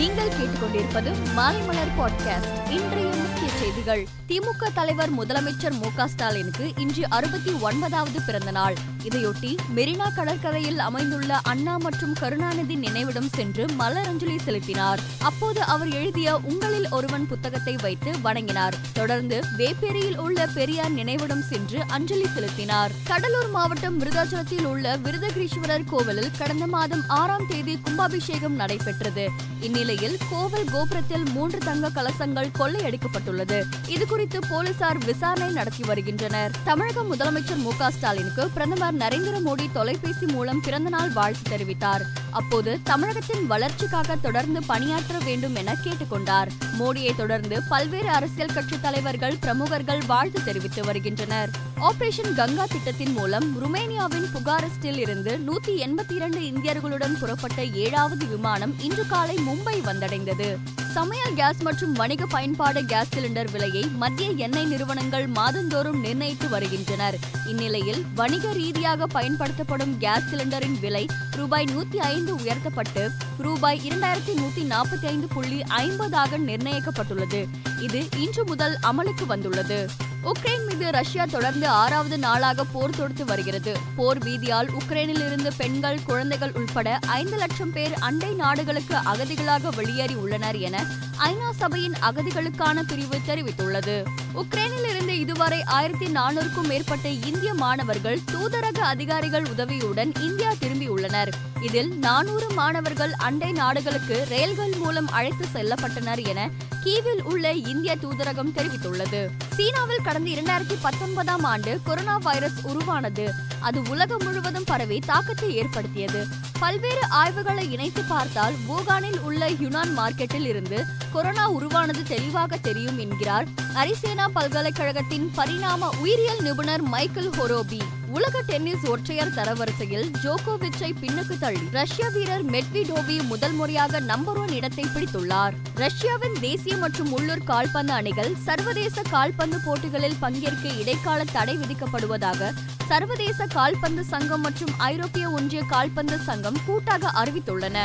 நீங்கள் கேட்டுக்கொண்டிருப்பது மாலைமலர் பாட்காஸ்ட் இன்றைய முக்கிய செய்திகள். திமுக தலைவர் முதலமைச்சர் மு ஸ்டாலினுக்கு இன்று அறுபத்தி ஒன்பதாவது பிறந்த நாள் இதையொட்டி மெரினா கடற்கரையில் அமைந்துள்ள அண்ணா மற்றும் கருணாநிதி நினைவிடம் சென்று மலரஞ்சலி செலுத்தினார். அப்போது அவர் எழுதிய உங்களில் ஒருவன் புத்தகத்தை வைத்து வணங்கினார். தொடர்ந்து வேப்பேரியில் உள்ள பெரியார் நினைவிடம் சென்று அஞ்சலி செலுத்தினார். கடலூர் மாவட்டம் விருதாச்சலத்தில் உள்ள விருதகிரீஸ்வரர் கோவிலில் கடந்த மாதம் ஆறாம் தேதி கும்பாபிஷேகம் நடைபெற்றது. இந்நிலையில் கோவில் கோபுரத்தில் மூன்று தங்க கலசங்கள் கொள்ளையடிக்கப்பட்டுள்ளது. இதுகுறித்து போலீசார் விசாரணை நடத்தி வருகின்றனர். தமிழக முதலமைச்சர் மு ஸ்டாலினுக்கு பிரதமர் நரேந்திர மோடி தொலைபேசி மூலம் பிறந்தநாள் வாழ்த்து தெரிவித்தார். அப்போது தமிழகத்தின் வளர்ச்சிக்காக தொடர்ந்து பணியாற்ற வேண்டும் என கேட்டுக்கொண்டார். மோடியை தொடர்ந்து பல்வேறு அரசியல் கட்சி தலைவர்கள் பிரமுகர்கள் வாழ்த்து தெரிவித்து வருகின்றனர். ஆபரேஷன் கங்கா திட்டத்தின் மூலம் ருமேனியாவின் புகாரஸ்டில் இருந்து நூத்தி எண்பத்தி இரண்டு இந்தியர்களுடன் புறப்பட்ட ஏழாவது விமானம் இன்று காலை மும்பை வந்தடைந்தது. சமையல் கேஸ் மற்றும் வணிக பயன்பாடு கேஸ் சிலிண்டர் விலையை மத்திய எண்ணெய் நிறுவனங்கள் மாதந்தோறும் நிர்ணயித்து வருகின்றனர். இந்நிலையில் வணிக ரீதியாக பயன்படுத்தப்படும் கேஸ் சிலிண்டரின் விலை ரூபாய் நூத்தி ஐந்து உயர்த்தப்பட்டு ரூபாய் இரண்டாயிரத்தி நூத்தி நாற்பத்தி ஐந்து புள்ளி ஐம்பதாக நிர்ணயிக்கப்பட்டுள்ளது. இது இன்று முதல் அமலுக்கு வந்துள்ளது. உக்ரைன் மீது ரஷ்யா தொடர்ந்து ஆறாவது நாளாக போர் தொடுத்து வருகிறது. போர் வீதியால் உக்ரைனில் இருந்து பெண்கள் குழந்தைகள் உட்பட ஐந்து லட்சம் பேர் அண்டை நாடுகளுக்கு அகதிகளாக வெளியேறி உள்ளனர் என ஐநா சபையின் அகதிகளுக்கான பிரிவு தெரிவித்துள்ளது. உக்ரைனில் இருந்து இதுவரை ஆயிரத்தி நானூறுக்கும் மேற்பட்ட இந்திய மாணவர்கள் தூதரக அதிகாரிகள் உதவியுடன் இந்தியா திரும்பியுள்ளனர் இதில் நானூறு மாணவர்கள் அண்டை நாடுகளுக்கு ரயில்கள் மூலம் அழைத்து செல்லப்பட்டனர் என கீவில் உள்ள இந்திய தூதரகம் தெரிவித்துள்ளது. சீனாவில் கடந்த இரண்டாயிரத்தி பத்தொன்பதாம் ஆண்டு கொரோனா வைரஸ் உருவானது. அது உலகம் முழுவதும் பரவி தாக்கத்தை ஏற்படுத்தியது. பல்வேறு ஆய்வுகளை இணைத்து பார்த்தால் வூகானில் உள்ள யுனான் மார்க்கெட்டில் இருந்து கொரோனா உருவானது தெளிவாக தெரியும் என்கிறார் அரிசேனா பல்கலைக்கழகத்தின் பரிணாம உயிரியல் நிபுணர் மைக்கேல் ஹொரோபி. உலக டென்னிஸ் ஒற்றையர் தரவரிசையில் ஜோகோவிச்சை பின்னுக்கு தள்ளி. ரஷ்ய வீரர் மெட்விடோவி முதல் முறையாக நம்பர் ஒன் இடத்தை பிடித்துள்ளார். ரஷ்யாவின் தேசிய மற்றும் உள்ளூர் கால்பந்து அணிகள் சர்வதேச கால்பந்து போட்டிகளில் பங்கேற்க இடைக்கால தடை விதிக்கப்படுவதாக சர்வதேச கால்பந்து சங்கம் மற்றும் ஐரோப்பிய ஒன்றிய கால்பந்து சங்கம் கூட்டாக அறிவித்துள்ளன.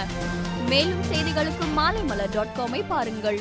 மேலும் செய்திகளுக்கு மாலைமலர் டாட் காமை பாருங்கள்.